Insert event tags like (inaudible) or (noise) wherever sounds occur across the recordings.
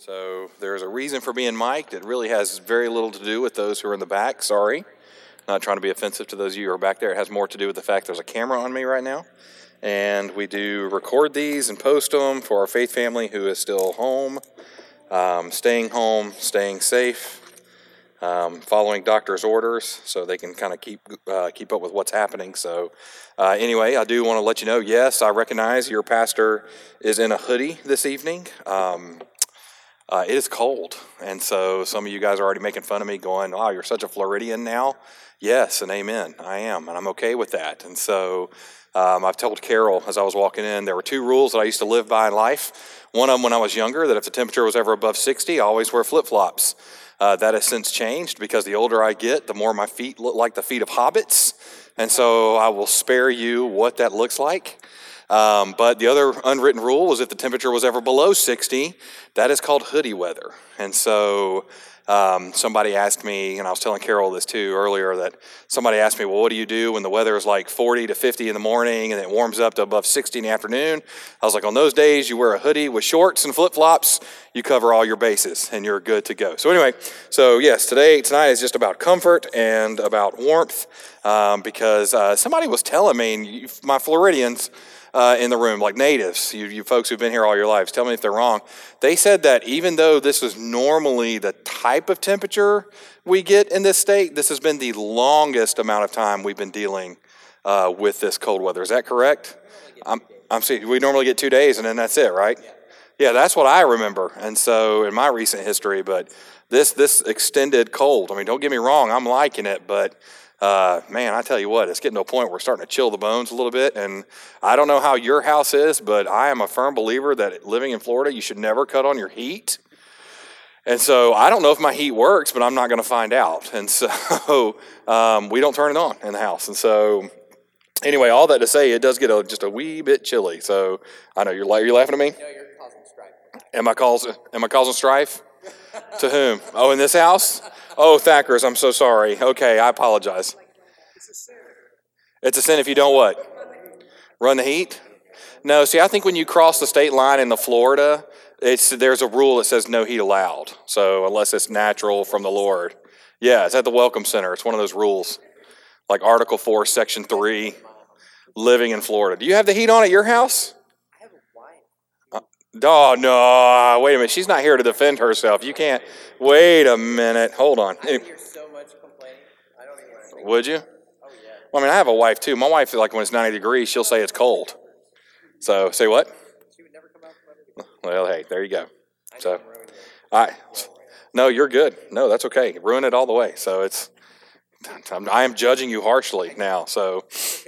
So there's a reason for being mic'd. It really has very little to do with those who are in the back. Sorry. Not trying to be offensive to those of you who are back there. It has more to do with the fact there's a camera on me right now. And we do record these and post them for our faith family who is still home, um, staying home, staying safe, um, following doctor's orders so they can kind of keep uh, keep up with what's happening. So, uh, anyway, I do want to let you know. Yes, I recognize your pastor is in a hoodie this evening. Um, uh, it is cold, and so some of you guys are already making fun of me, going, "Wow, you're such a Floridian now." Yes, and amen. I am, and I'm okay with that. And so um, I've told Carol as I was walking in, there were two rules that I used to live by in life. One of them when I was younger, that if the temperature was ever above 60, I always wear flip flops. Uh, that has since changed because the older I get, the more my feet look like the feet of hobbits. And so I will spare you what that looks like. Um, but the other unwritten rule was if the temperature was ever below 60, that is called hoodie weather. And so um, somebody asked me, and I was telling Carol this too earlier, that somebody asked me, well, what do you do when the weather is like 40 to 50 in the morning and it warms up to above 60 in the afternoon? I was like, on those days, you wear a hoodie with shorts and flip flops, you cover all your bases, and you're good to go. So, anyway, so yes, today, tonight is just about comfort and about warmth um, because uh, somebody was telling me, my Floridians, uh, in the room, like natives, you, you folks who've been here all your lives, tell me if they're wrong. They said that even though this is normally the type of temperature we get in this state, this has been the longest amount of time we've been dealing uh, with this cold weather. Is that correct? I'm, I'm seeing, we normally get two days and then that's it, right? Yeah, that's what I remember. And so in my recent history, but this this extended cold. I mean, don't get me wrong, I'm liking it, but uh, man, I tell you what, it's getting to a point where we're starting to chill the bones a little bit. And I don't know how your house is, but I am a firm believer that living in Florida, you should never cut on your heat. And so I don't know if my heat works, but I'm not going to find out. And so (laughs) um, we don't turn it on in the house. And so anyway, all that to say, it does get a, just a wee bit chilly. So I know you're, you're laughing at me. No, you're causing strife. Am I causing, am I causing strife? to whom? Oh, in this house? Oh, Thacker's, I'm so sorry. Okay, I apologize. It's a sin if you don't what? Run the heat? No, see, I think when you cross the state line in the Florida, it's there's a rule that says no heat allowed. So unless it's natural from the Lord. Yeah, it's at the Welcome Center. It's one of those rules. Like Article 4, Section 3, living in Florida. Do you have the heat on at your house? I have a wife. Oh, uh, no. Wait a minute. She's not here to defend herself. You can't. Wait a minute. Hold on. So much complaining. I don't even think. Would you? Oh, yeah. Well, I mean, I have a wife too. My wife, like when it's 90 degrees, she'll say it's cold. So, say what? She would never come out from under the (laughs) Well, hey, there you go. I So, I'm ruining it. I, no, you're good. No, that's okay. Ruin it all the way. So it's, I am judging you harshly now. So,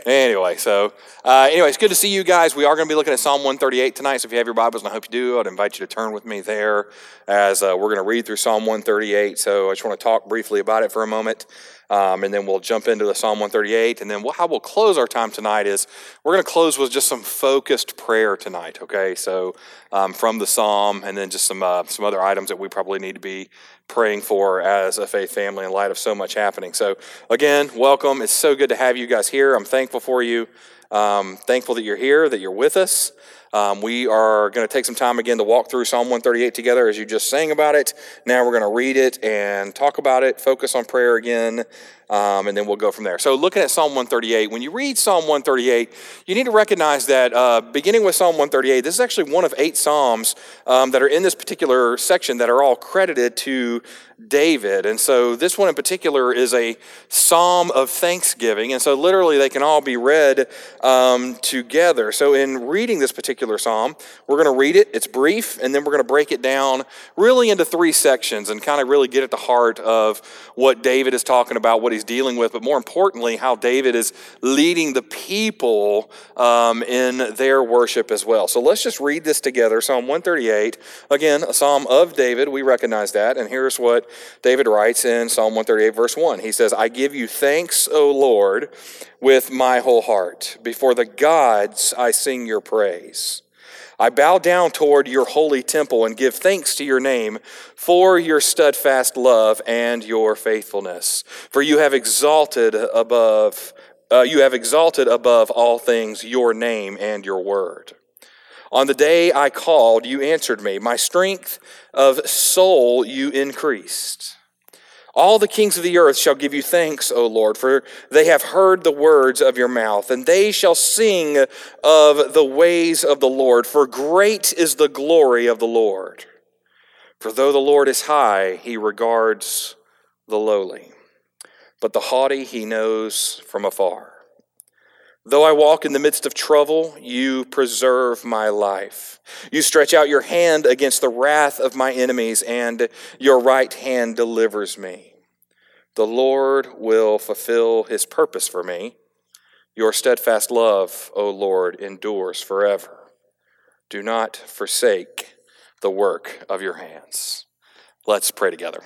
anyway, so uh, anyway, it's good to see you guys. We are going to be looking at Psalm 138 tonight. So if you have your Bibles, and I hope you do, I'd invite you to turn with me there as uh, we're going to read through Psalm 138. So I just want to talk briefly about it for a moment. Um, and then we'll jump into the Psalm 138. And then we'll, how we'll close our time tonight is we're going to close with just some focused prayer tonight. Okay, so um, from the Psalm, and then just some uh, some other items that we probably need to be praying for as a faith family in light of so much happening. So again, welcome. It's so good to have you guys here. I'm thankful for you. Um, thankful that you're here, that you're with us. Um, we are going to take some time again to walk through Psalm 138 together as you just sang about it. Now we're going to read it and talk about it, focus on prayer again, um, and then we'll go from there. So, looking at Psalm 138, when you read Psalm 138, you need to recognize that uh, beginning with Psalm 138, this is actually one of eight Psalms um, that are in this particular section that are all credited to David. And so, this one in particular is a psalm of thanksgiving. And so, literally, they can all be read um, together. So, in reading this particular psalm, we're going to read it, it's brief, and then we're going to break it down really into three sections and kind of really get at the heart of what David is talking about, what he's dealing with, but more importantly, how David is leading the people um, in their worship as well. So, let's just read this together Psalm 138. Again, a psalm of David, we recognize that. And here's what David writes in Psalm 138, verse 1. He says, I give you thanks, O Lord, with my whole heart. Before the gods, I sing your praise. I bow down toward your holy temple and give thanks to your name for your steadfast love and your faithfulness. For you have exalted above, uh, you have exalted above all things your name and your word. On the day I called, you answered me. My strength of soul you increased. All the kings of the earth shall give you thanks, O Lord, for they have heard the words of your mouth, and they shall sing of the ways of the Lord, for great is the glory of the Lord. For though the Lord is high, he regards the lowly, but the haughty he knows from afar. Though I walk in the midst of trouble, you preserve my life. You stretch out your hand against the wrath of my enemies, and your right hand delivers me. The Lord will fulfill his purpose for me. Your steadfast love, O Lord, endures forever. Do not forsake the work of your hands. Let's pray together.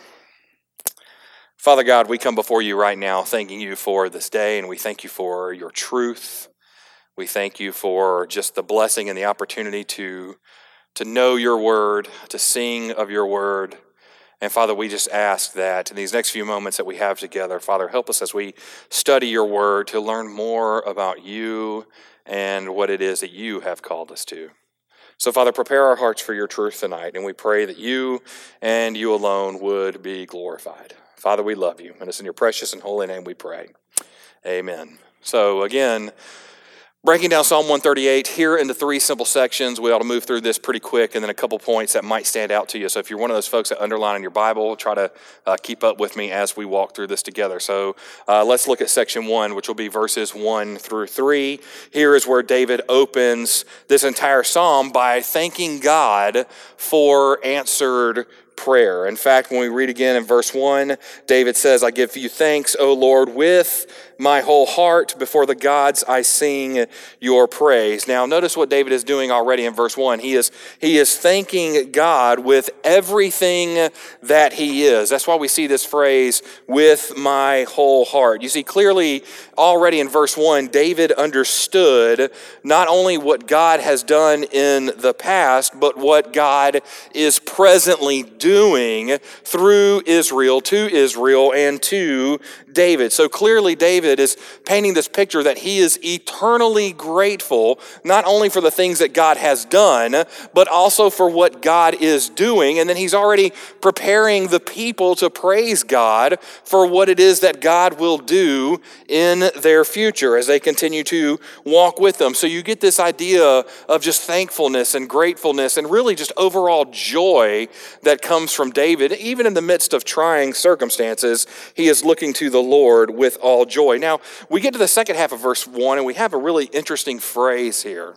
Father God, we come before you right now thanking you for this day, and we thank you for your truth. We thank you for just the blessing and the opportunity to, to know your word, to sing of your word. And Father, we just ask that in these next few moments that we have together, Father, help us as we study your word to learn more about you and what it is that you have called us to. So, Father, prepare our hearts for your truth tonight, and we pray that you and you alone would be glorified. Father, we love you, and it's in your precious and holy name we pray. Amen. So, again, breaking down Psalm 138 here into three simple sections. We ought to move through this pretty quick, and then a couple points that might stand out to you. So, if you're one of those folks that underline in your Bible, try to uh, keep up with me as we walk through this together. So, uh, let's look at section one, which will be verses one through three. Here is where David opens this entire psalm by thanking God for answered prayer. In fact, when we read again in verse 1, David says, I give you thanks, O Lord, with my whole heart. Before the gods I sing your praise. Now, notice what David is doing already in verse 1. He is, he is thanking God with everything that he is. That's why we see this phrase, with my whole heart. You see, clearly already in verse 1, David understood not only what God has done in the past, but what God is presently doing through Israel, to Israel, and to David. So clearly, David is painting this picture that he is eternally grateful, not only for the things that God has done, but also for what God is doing. And then he's already preparing the people to praise God for what it is that God will do in their future as they continue to walk with them. So you get this idea of just thankfulness and gratefulness and really just overall joy that comes from David. Even in the midst of trying circumstances, he is looking to the Lord with all joy. Now, we get to the second half of verse 1, and we have a really interesting phrase here.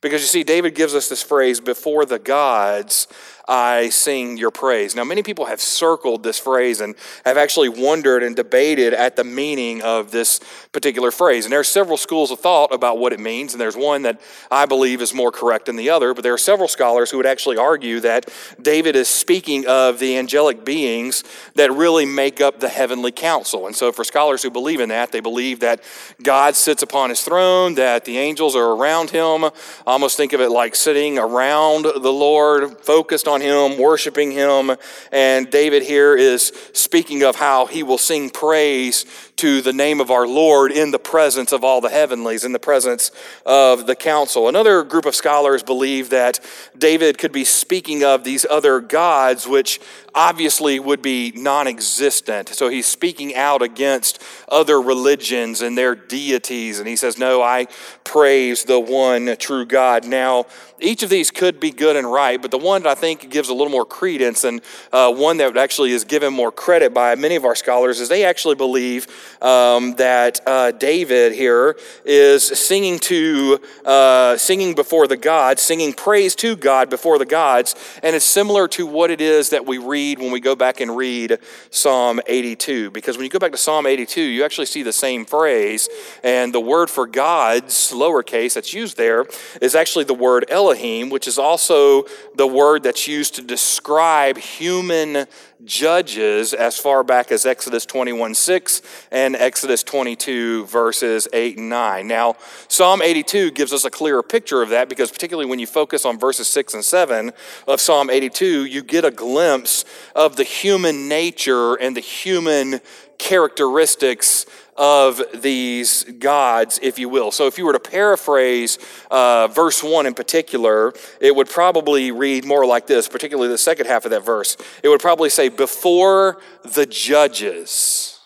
Because you see, David gives us this phrase, before the gods, I sing your praise. Now, many people have circled this phrase and have actually wondered and debated at the meaning of this particular phrase. And there are several schools of thought about what it means, and there's one that I believe is more correct than the other, but there are several scholars who would actually argue that David is speaking of the angelic beings that really make up the heavenly council. And so, for scholars who believe in that, they believe that God sits upon his throne, that the angels are around him. Almost think of it like sitting around the Lord, focused on him, worshiping him. And David here is speaking of how he will sing praise to the name of our Lord in the presence of all the heavenlies, in the presence of the council. Another group of scholars believe that David could be speaking of these other gods, which obviously would be non existent. So he's speaking out against other religions and their deities. And he says, No, I praise the one true God. Now, each of these could be good and right, but the one that I think gives a little more credence and uh, one that actually is given more credit by many of our scholars is they actually believe um, that uh, David here is singing to, uh, singing before the gods, singing praise to God before the gods, and it's similar to what it is that we read when we go back and read Psalm 82. Because when you go back to Psalm 82, you actually see the same phrase, and the word for gods, lowercase, that's used there, is actually the word Elohim, which is also the word that's used to describe human judges as far back as Exodus 21 6 and Exodus 22 verses 8 and 9. Now, Psalm 82 gives us a clearer picture of that because, particularly when you focus on verses 6 and 7 of Psalm 82, you get a glimpse of the human nature and the human characteristics of these gods, if you will. So if you were to paraphrase uh, verse 1 in particular, it would probably read more like this, particularly the second half of that verse. It would probably say, Before the judges,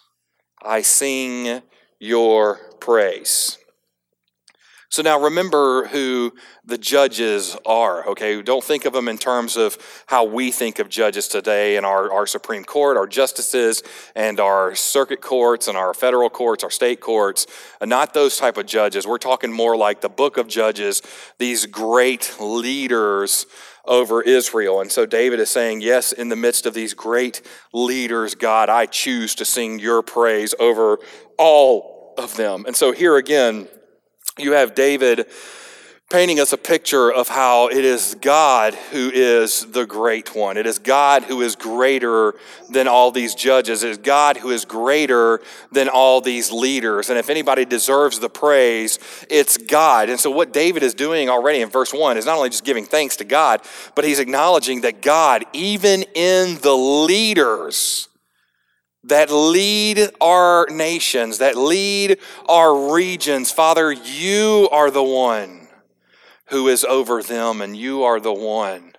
I sing your praise. So now remember who the judges are, okay? Don't think of them in terms of how we think of judges today in our, our Supreme Court, our justices, and our circuit courts, and our federal courts, our state courts. Uh, not those type of judges. We're talking more like the book of Judges, these great leaders over Israel. And so David is saying, Yes, in the midst of these great leaders, God, I choose to sing your praise over all of them. And so here again, you have David painting us a picture of how it is God who is the great one. It is God who is greater than all these judges. It is God who is greater than all these leaders. And if anybody deserves the praise, it's God. And so, what David is doing already in verse 1 is not only just giving thanks to God, but he's acknowledging that God, even in the leaders, that lead our nations, that lead our regions. Father, you are the one who is over them, and you are the one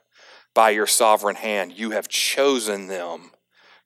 by your sovereign hand. You have chosen them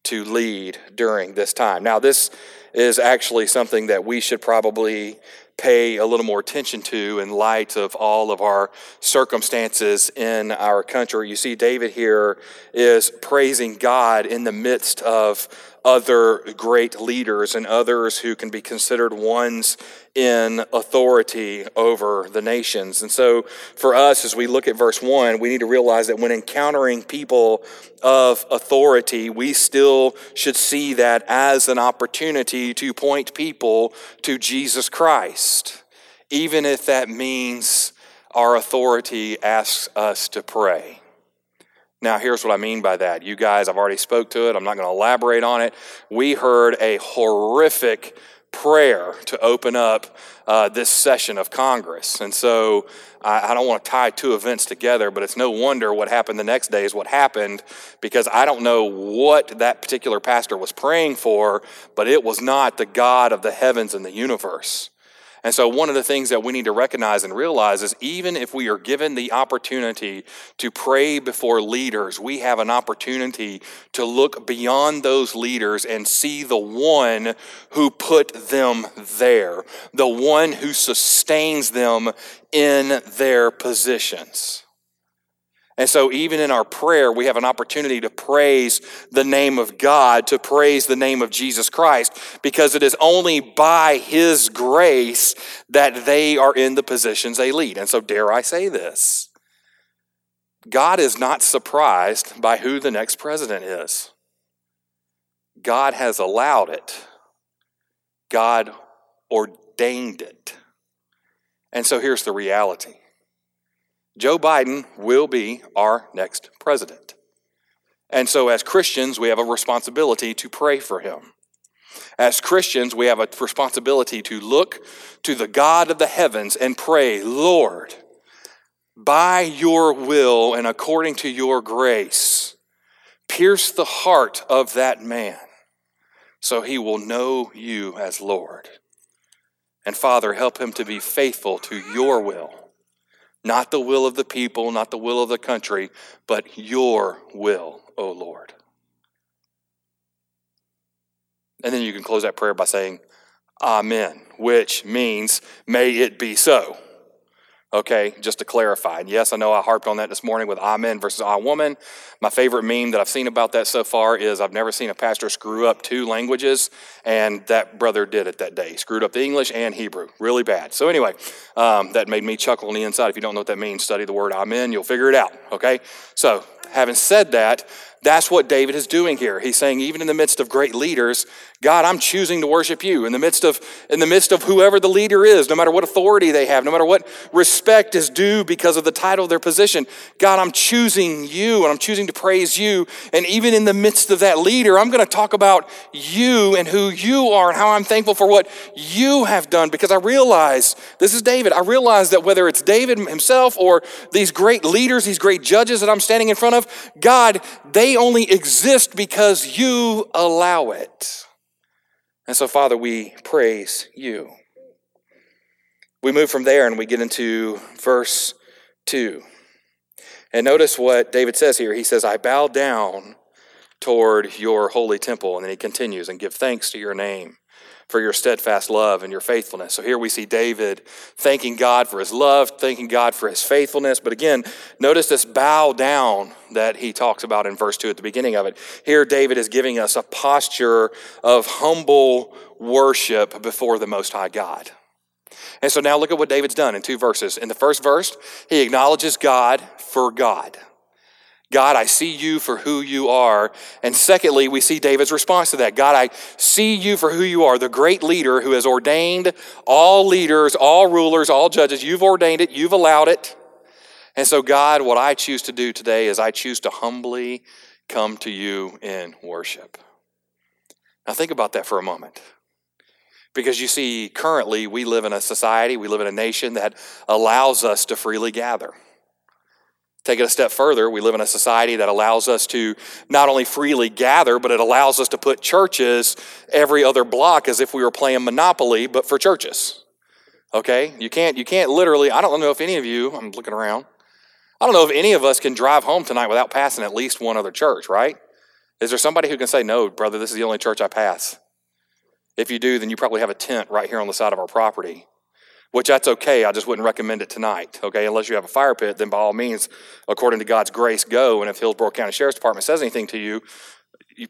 to lead during this time. Now, this is actually something that we should probably pay a little more attention to in light of all of our circumstances in our country. You see, David here is praising God in the midst of other great leaders and others who can be considered ones in authority over the nations. And so, for us, as we look at verse 1, we need to realize that when encountering people of authority, we still should see that as an opportunity to point people to Jesus Christ, even if that means our authority asks us to pray. Now, here's what I mean by that. You guys, I've already spoke to it. I'm not going to elaborate on it. We heard a horrific prayer to open up uh, this session of Congress. And so I, I don't want to tie two events together, but it's no wonder what happened the next day is what happened because I don't know what that particular pastor was praying for, but it was not the God of the heavens and the universe. And so, one of the things that we need to recognize and realize is even if we are given the opportunity to pray before leaders, we have an opportunity to look beyond those leaders and see the one who put them there, the one who sustains them in their positions. And so, even in our prayer, we have an opportunity to praise the name of God, to praise the name of Jesus Christ, because it is only by His grace that they are in the positions they lead. And so, dare I say this God is not surprised by who the next president is, God has allowed it, God ordained it. And so, here's the reality Joe Biden will be our next president. And so, as Christians, we have a responsibility to pray for him. As Christians, we have a responsibility to look to the God of the heavens and pray, Lord, by your will and according to your grace, pierce the heart of that man so he will know you as Lord. And Father, help him to be faithful to your will not the will of the people, not the will of the country, but your will, O Lord. And then you can close that prayer by saying, Amen, which means, may it be so. Okay, just to clarify. And yes, I know I harped on that this morning with amen versus I woman. My favorite meme that I've seen about that so far is I've never seen a pastor screw up two languages, and that brother did it that day. He screwed up the English and Hebrew. Really bad. So, anyway, um, that made me chuckle on the inside. If you don't know what that means, study the word amen. You'll figure it out. Okay? So, having said that, that's what David is doing here. He's saying, even in the midst of great leaders, God, I'm choosing to worship you. In the midst of, in the midst of whoever the leader is, no matter what authority they have, no matter what respect is due because of the title of their position, God, I'm choosing you and I'm choosing to praise you. And even in the midst of that leader, I'm going to talk about you and who you are and how I'm thankful for what you have done because I realize, this is David, I realize that whether it's David himself or these great leaders, these great judges that I'm standing in front of, God, they only exist because you allow it. And so, Father, we praise you. We move from there and we get into verse 2. And notice what David says here. He says, I bow down toward your holy temple. And then he continues, and give thanks to your name for your steadfast love and your faithfulness. So here we see David thanking God for his love, thanking God for his faithfulness. But again, notice this bow down that he talks about in verse 2 at the beginning of it. Here, David is giving us a posture of humble worship before the Most High God. And so now look at what David's done in two verses. In the first verse, he acknowledges God for God. God, I see you for who you are. And secondly, we see David's response to that. God, I see you for who you are, the great leader who has ordained all leaders, all rulers, all judges. You've ordained it, you've allowed it. And so, God, what I choose to do today is I choose to humbly come to you in worship. Now, think about that for a moment. Because you see, currently we live in a society, we live in a nation that allows us to freely gather. Take it a step further, we live in a society that allows us to not only freely gather, but it allows us to put churches every other block as if we were playing Monopoly, but for churches. Okay? You can't, you can't literally, I don't know if any of you, I'm looking around, I don't know if any of us can drive home tonight without passing at least one other church, right? Is there somebody who can say, no, brother, this is the only church I pass? If you do, then you probably have a tent right here on the side of our property which that's okay. I just wouldn't recommend it tonight, okay? Unless you have a fire pit, then by all means, according to God's grace, go. And if Hillsborough County Sheriff's Department says anything to you, you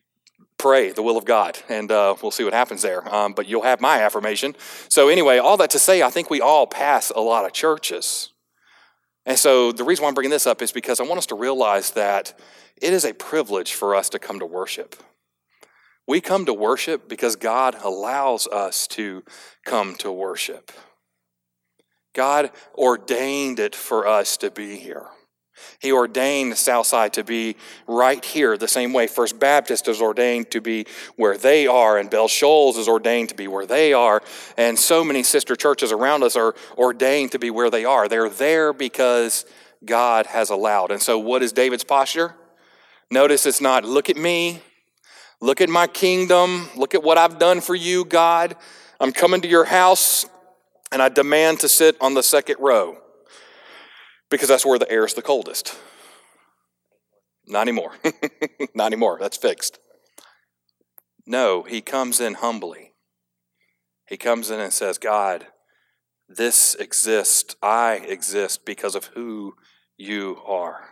pray the will of God, and uh, we'll see what happens there. Um, but you'll have my affirmation. So, anyway, all that to say, I think we all pass a lot of churches. And so, the reason why I'm bringing this up is because I want us to realize that it is a privilege for us to come to worship. We come to worship because God allows us to come to worship. God ordained it for us to be here. He ordained the Southside to be right here, the same way First Baptist is ordained to be where they are, and Bell Shoals is ordained to be where they are, and so many sister churches around us are ordained to be where they are. They're there because God has allowed. And so, what is David's posture? Notice it's not, look at me, look at my kingdom, look at what I've done for you, God. I'm coming to your house and I demand to sit on the second row because that's where the air is the coldest. Not anymore. (laughs) Not anymore. That's fixed. No, he comes in humbly. He comes in and says, God, this exists. I exist because of who you are.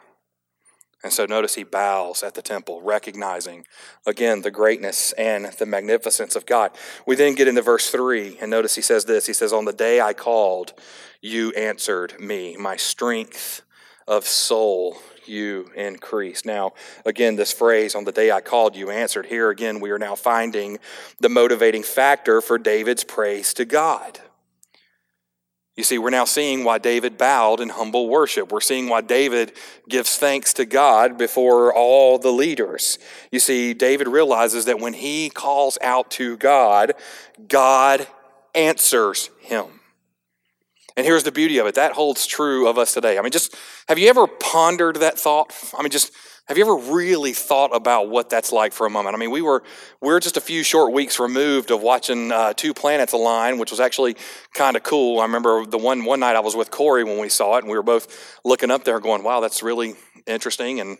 And so notice he bows at the temple, recognizing again the greatness and the magnificence of God. We then get into verse 3, and notice he says this He says, On the day I called, you answered me. My strength of soul you increased. Now, again, this phrase, on the day I called, you answered, here again, we are now finding the motivating factor for David's praise to God. You see, we're now seeing why David bowed in humble worship. We're seeing why David gives thanks to God before all the leaders. You see, David realizes that when he calls out to God, God answers him. And here's the beauty of it that holds true of us today. I mean, just have you ever pondered that thought? I mean, just have you ever really thought about what that's like for a moment? I mean, we were we're just a few short weeks removed of watching uh, two planets align, which was actually kind of cool. I remember the one one night I was with Corey when we saw it, and we were both looking up there, going, "Wow, that's really interesting." And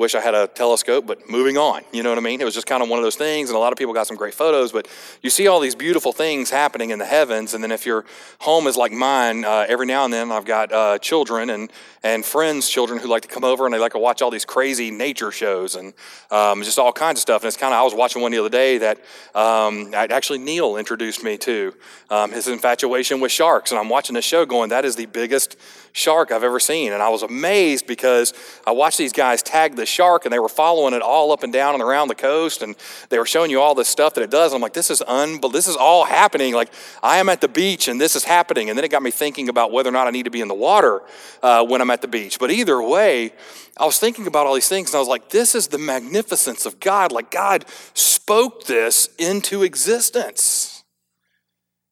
wish I had a telescope, but moving on. You know what I mean? It was just kind of one of those things, and a lot of people got some great photos, but you see all these beautiful things happening in the heavens, and then if your home is like mine, uh, every now and then I've got uh, children and, and friends' children who like to come over and they like to watch all these crazy nature shows and um, just all kinds of stuff. And it's kind of, I was watching one the other day that um, actually Neil introduced me to um, his infatuation with sharks, and I'm watching this show going, that is the biggest shark I've ever seen. And I was amazed because I watched these guys tag the shark and they were following it all up and down and around the coast and they were showing you all this stuff that it does. And I'm like, this is unbelievable. This is all happening. Like, I am at the beach and this is happening. And then it got me thinking about whether or not I need to be in the water uh, when I'm at the beach. But either way, I was thinking about all these things and I was like, this is the magnificence of God. Like, God spoke this into existence.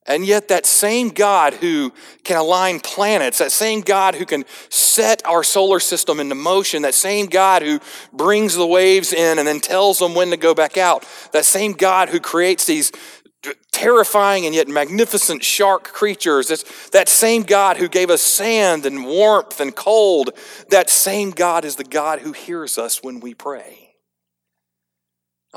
And yet, that same God who can align planets, that same God who can set our solar system into motion, that same God who brings the waves in and then tells them when to go back out, that same God who creates these terrifying and yet magnificent shark creatures. It's that same God who gave us sand and warmth and cold, that same God is the God who hears us when we pray.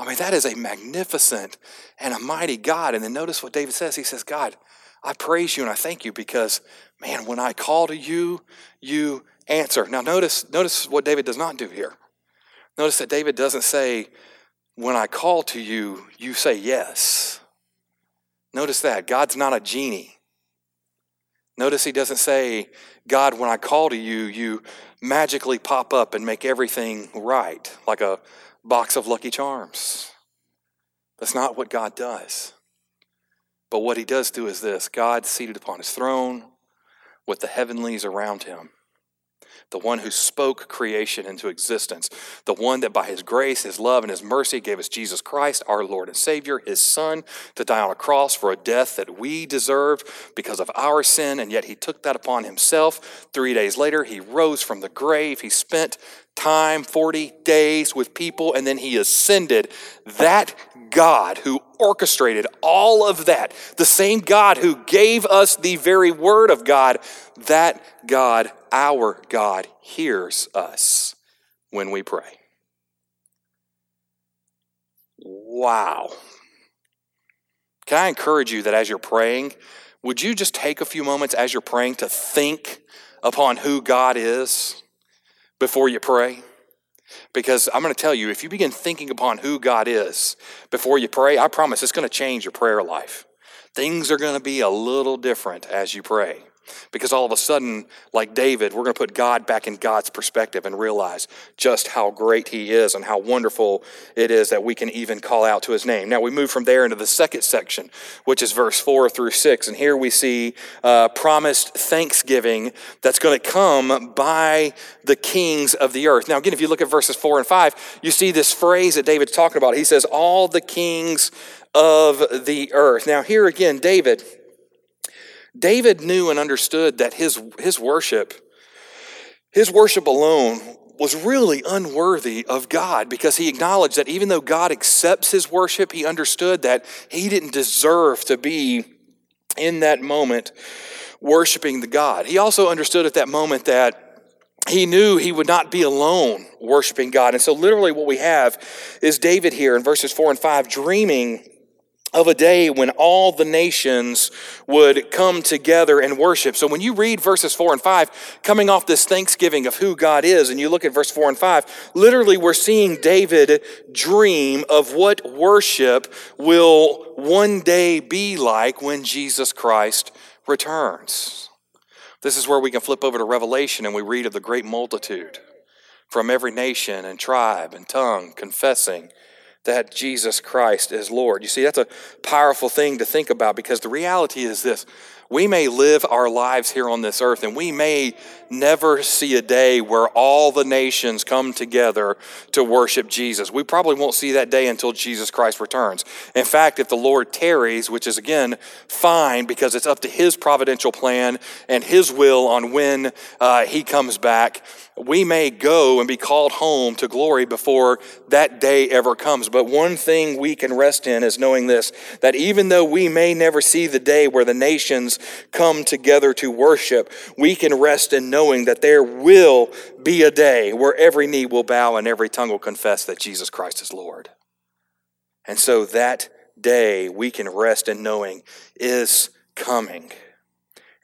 I mean, that is a magnificent and a mighty God. And then notice what David says. He says, God, I praise you and I thank you because, man, when I call to you, you answer. Now notice, notice what David does not do here. Notice that David doesn't say, when I call to you, you say yes. Notice that. God's not a genie. Notice he doesn't say, God, when I call to you, you magically pop up and make everything right, like a box of Lucky Charms. That's not what God does. But what he does do is this God seated upon his throne with the heavenlies around him the one who spoke creation into existence, the one that by his grace, his love, and his mercy gave us Jesus Christ, our Lord and Savior, his Son, to die on a cross for a death that we deserved because of our sin, and yet he took that upon himself. Three days later, he rose from the grave. He spent time, 40 days with people, and then he ascended. That God who orchestrated all of that, the same God who gave us the very word of God, that God, our God, hears us when we pray. Wow. Can I encourage you that as you're praying, would you just take a few moments as you're praying to think upon who God is before you pray? Because I'm going to tell you, if you begin thinking upon who God is before you pray, I promise it's going to change your prayer life. Things are going to be a little different as you pray. Because all of a sudden, like David, we're going to put God back in God's perspective and realize just how great He is and how wonderful it is that we can even call out to His name. Now, we move from there into the second section, which is verse 4 through 6. And here we see uh, promised thanksgiving that's going to come by the kings of the earth. Now, again, if you look at verses 4 and 5, you see this phrase that David's talking about. He says, All the kings of the earth. Now, here again, David David knew and understood that his, his worship, his worship alone, was really unworthy of God because he acknowledged that even though God accepts his worship, he understood that he didn't deserve to be in that moment worshiping the God. He also understood at that moment that he knew he would not be alone worshiping God. And so, literally, what we have is David here in verses 4 and 5 dreaming of a day when all the nations would come together and worship. So when you read verses 4 and 5, coming off this thanksgiving of who God is, and you look at verse 4 and 5, literally we're seeing David dream of what worship will one day be like when Jesus Christ returns. This is where we can flip over to Revelation and we read of the great multitude from every nation and tribe and tongue confessing that Jesus Christ is Lord. You see, that's a powerful thing to think about because the reality is this we may live our lives here on this earth and we may never see a day where all the nations come together to worship Jesus. We probably won't see that day until Jesus Christ returns. In fact, if the Lord tarries, which is again fine because it's up to His providential plan and His will on when uh, He comes back, we may go and be called home to glory before that day ever comes. But one thing we can rest in is knowing this that even though we may never see the day where the nations come together to worship, we can rest in knowing that there will be a day where every knee will bow and every tongue will confess that Jesus Christ is Lord. And so that day we can rest in knowing is coming.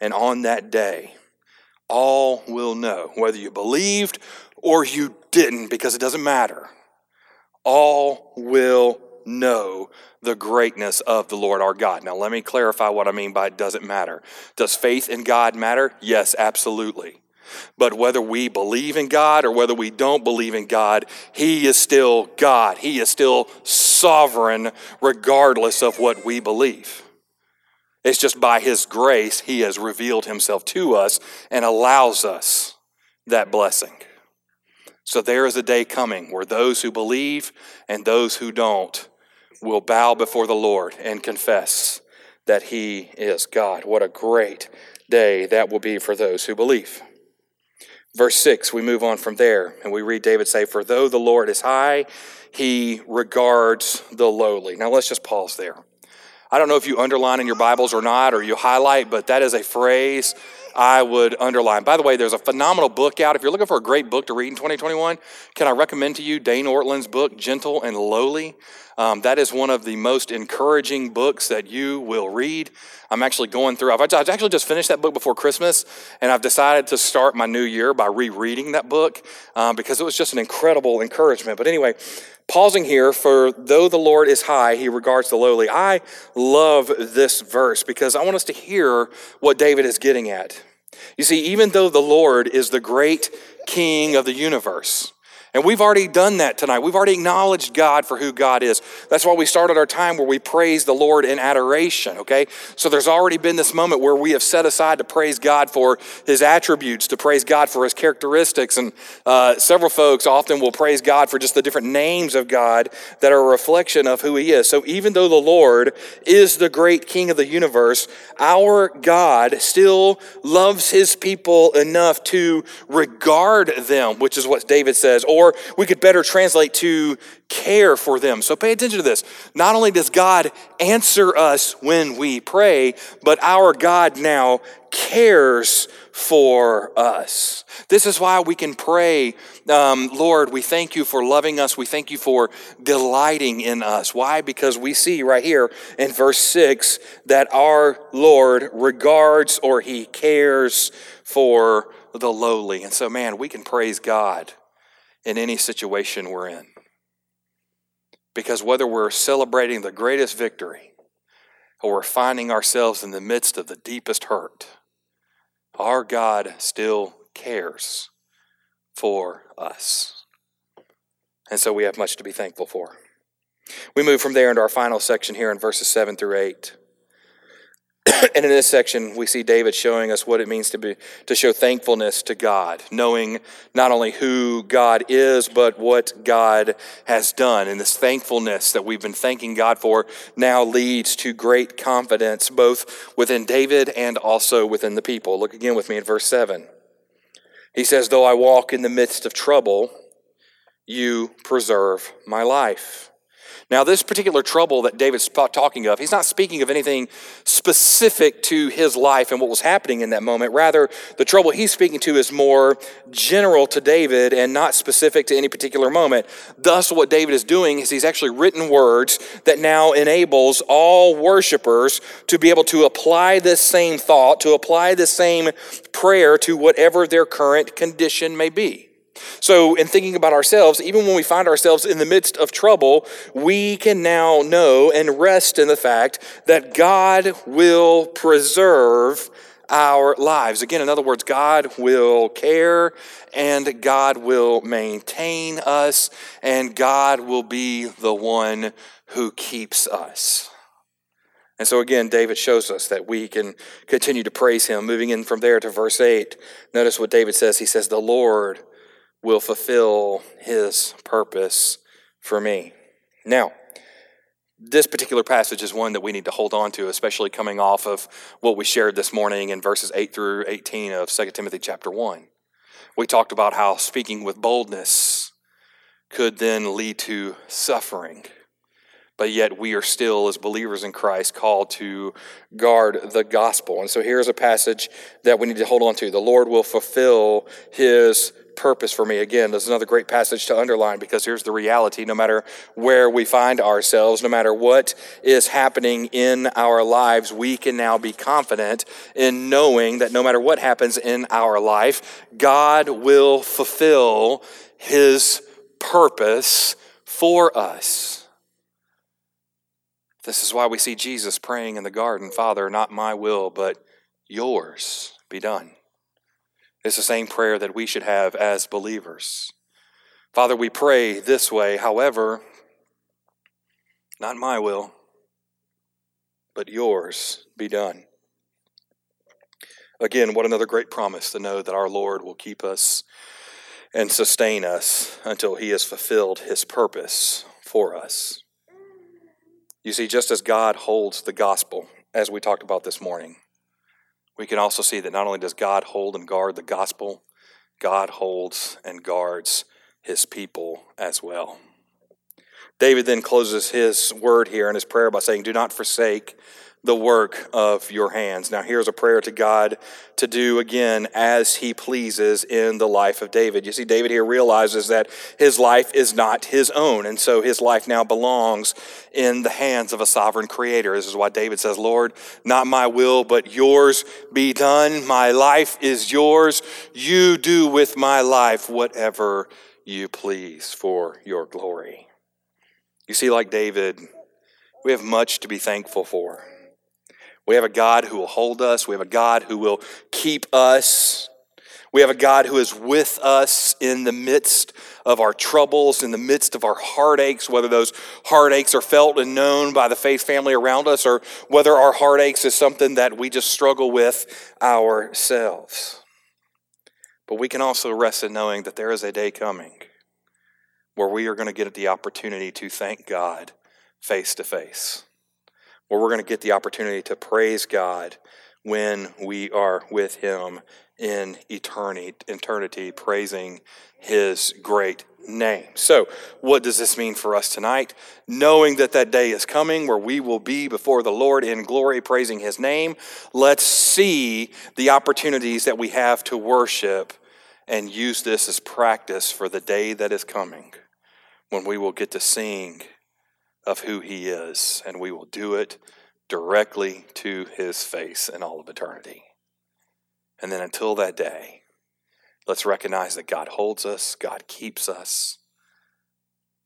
And on that day, all will know, whether you believed or you didn't, because it doesn't matter. All will know the greatness of the Lord our God. Now, let me clarify what I mean by it doesn't matter. Does faith in God matter? Yes, absolutely. But whether we believe in God or whether we don't believe in God, He is still God. He is still sovereign regardless of what we believe. It's just by His grace, He has revealed Himself to us and allows us that blessing. So there is a day coming where those who believe and those who don't will bow before the Lord and confess that He is God. What a great day that will be for those who believe. Verse 6, we move on from there and we read David say, For though the Lord is high, he regards the lowly. Now let's just pause there. I don't know if you underline in your Bibles or not, or you highlight, but that is a phrase I would underline. By the way, there's a phenomenal book out. If you're looking for a great book to read in 2021, can I recommend to you Dane Ortlund's book, Gentle and Lowly? Um, that is one of the most encouraging books that you will read. I'm actually going through, I've, I've actually just finished that book before Christmas, and I've decided to start my new year by rereading that book um, because it was just an incredible encouragement. But anyway, pausing here for though the Lord is high, he regards the lowly. I love this verse because I want us to hear what David is getting at. You see, even though the Lord is the great king of the universe, and we've already done that tonight. We've already acknowledged God for who God is. That's why we started our time where we praise the Lord in adoration, okay? So there's already been this moment where we have set aside to praise God for his attributes, to praise God for his characteristics. And uh, several folks often will praise God for just the different names of God that are a reflection of who he is. So even though the Lord is the great king of the universe, our God still loves his people enough to regard them, which is what David says or we could better translate to care for them. So pay attention to this. Not only does God answer us when we pray, but our God now cares for us. This is why we can pray, um, Lord, we thank you for loving us. We thank you for delighting in us. Why? Because we see right here in verse 6 that our Lord regards or he cares for the lowly. And so, man, we can praise God in any situation we're in. Because whether we're celebrating the greatest victory or we're finding ourselves in the midst of the deepest hurt, our God still cares for us. And so we have much to be thankful for. We move from there into our final section here in verses 7 through 8. (clears throat) and in this section, we see David showing us what it means to be to show thankfulness to God, knowing not only who God is, but what God has done. And this thankfulness that we've been thanking God for now leads to great confidence, both within David and also within the people. Look again with me at verse 7. He says, Though I walk in the midst of trouble, you preserve my life. Now, this particular trouble that David's talking of, he's not speaking of anything specific to his life and what was happening in that moment. Rather, the trouble he's speaking to is more general to David and not specific to any particular moment. Thus, what David is doing is he's actually written words that now enables all worshipers to be able to apply this same thought, to apply the same prayer to whatever their current condition may be. So, in thinking about ourselves, even when we find ourselves in the midst of trouble, we can now know and rest in the fact that God will preserve our lives. Again, in other words, God will care and God will maintain us and God will be the one who keeps us. And so again, David shows us that we can continue to praise him. Moving in from there to verse 8, notice what David says. He says, The Lord will fulfill his purpose for me. Now, this particular passage is one that we need to hold on to, especially coming off of what we shared this morning in verses 8 through 18 of 2 Timothy chapter 1. We talked about how speaking with boldness could then lead to suffering. But yet, we are still, as believers in Christ, called to guard the gospel. And so, here's a passage that we need to hold on to. The Lord will fulfill his purpose for me. Again, there's another great passage to underline because here's the reality no matter where we find ourselves, no matter what is happening in our lives, we can now be confident in knowing that no matter what happens in our life, God will fulfill his purpose for us. This is why we see Jesus praying in the garden Father, not my will, but yours be done. It's the same prayer that we should have as believers. Father, we pray this way, however, not my will, but yours be done. Again, what another great promise to know that our Lord will keep us and sustain us until he has fulfilled his purpose for us. You see, just as God holds the gospel, as we talked about this morning, we can also see that not only does God hold and guard the gospel, God holds and guards his people as well. David then closes his word here in his prayer by saying, Do not forsake the work of your hands. Now, here's a prayer to God to do again as he pleases in the life of David. You see, David here realizes that his life is not his own, and so his life now belongs in the hands of a sovereign creator. This is why David says, Lord, not my will, but yours be done. My life is yours. You do with my life whatever you please for your glory. You see, like David, we have much to be thankful for. We have a God who will hold us. We have a God who will keep us. We have a God who is with us in the midst of our troubles, in the midst of our heartaches, whether those heartaches are felt and known by the faith family around us, or whether our heartaches is something that we just struggle with ourselves. But we can also rest in knowing that there is a day coming where we are going to get the opportunity to thank God face to face where we're going to get the opportunity to praise God when we are with Him in eternity, eternity praising His great name. So, what does this mean for us tonight? Knowing that that day is coming where we will be before the Lord in glory praising His name, let's see the opportunities that we have to worship and use this as practice for the day that is coming when we will get to sing of who He is, and we will do it directly to His face in all of eternity. And then until that day, let's recognize that God holds us, God keeps us,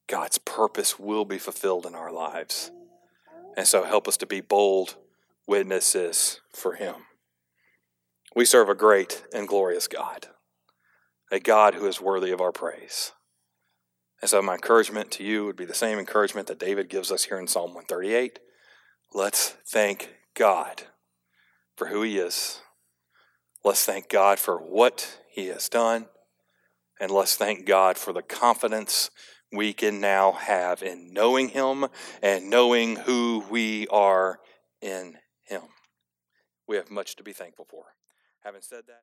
God's purpose will be fulfilled in our lives. And so help us to be bold witnesses for Him. We serve a great and glorious God, a God who is worthy of our praise. And so, my encouragement to you would be the same encouragement that David gives us here in Psalm 138. Let's thank God for who He is. Let's thank God for what He has done. And let's thank God for the confidence we can now have in knowing Him and knowing who we are in Him. We have much to be thankful for. Having said that,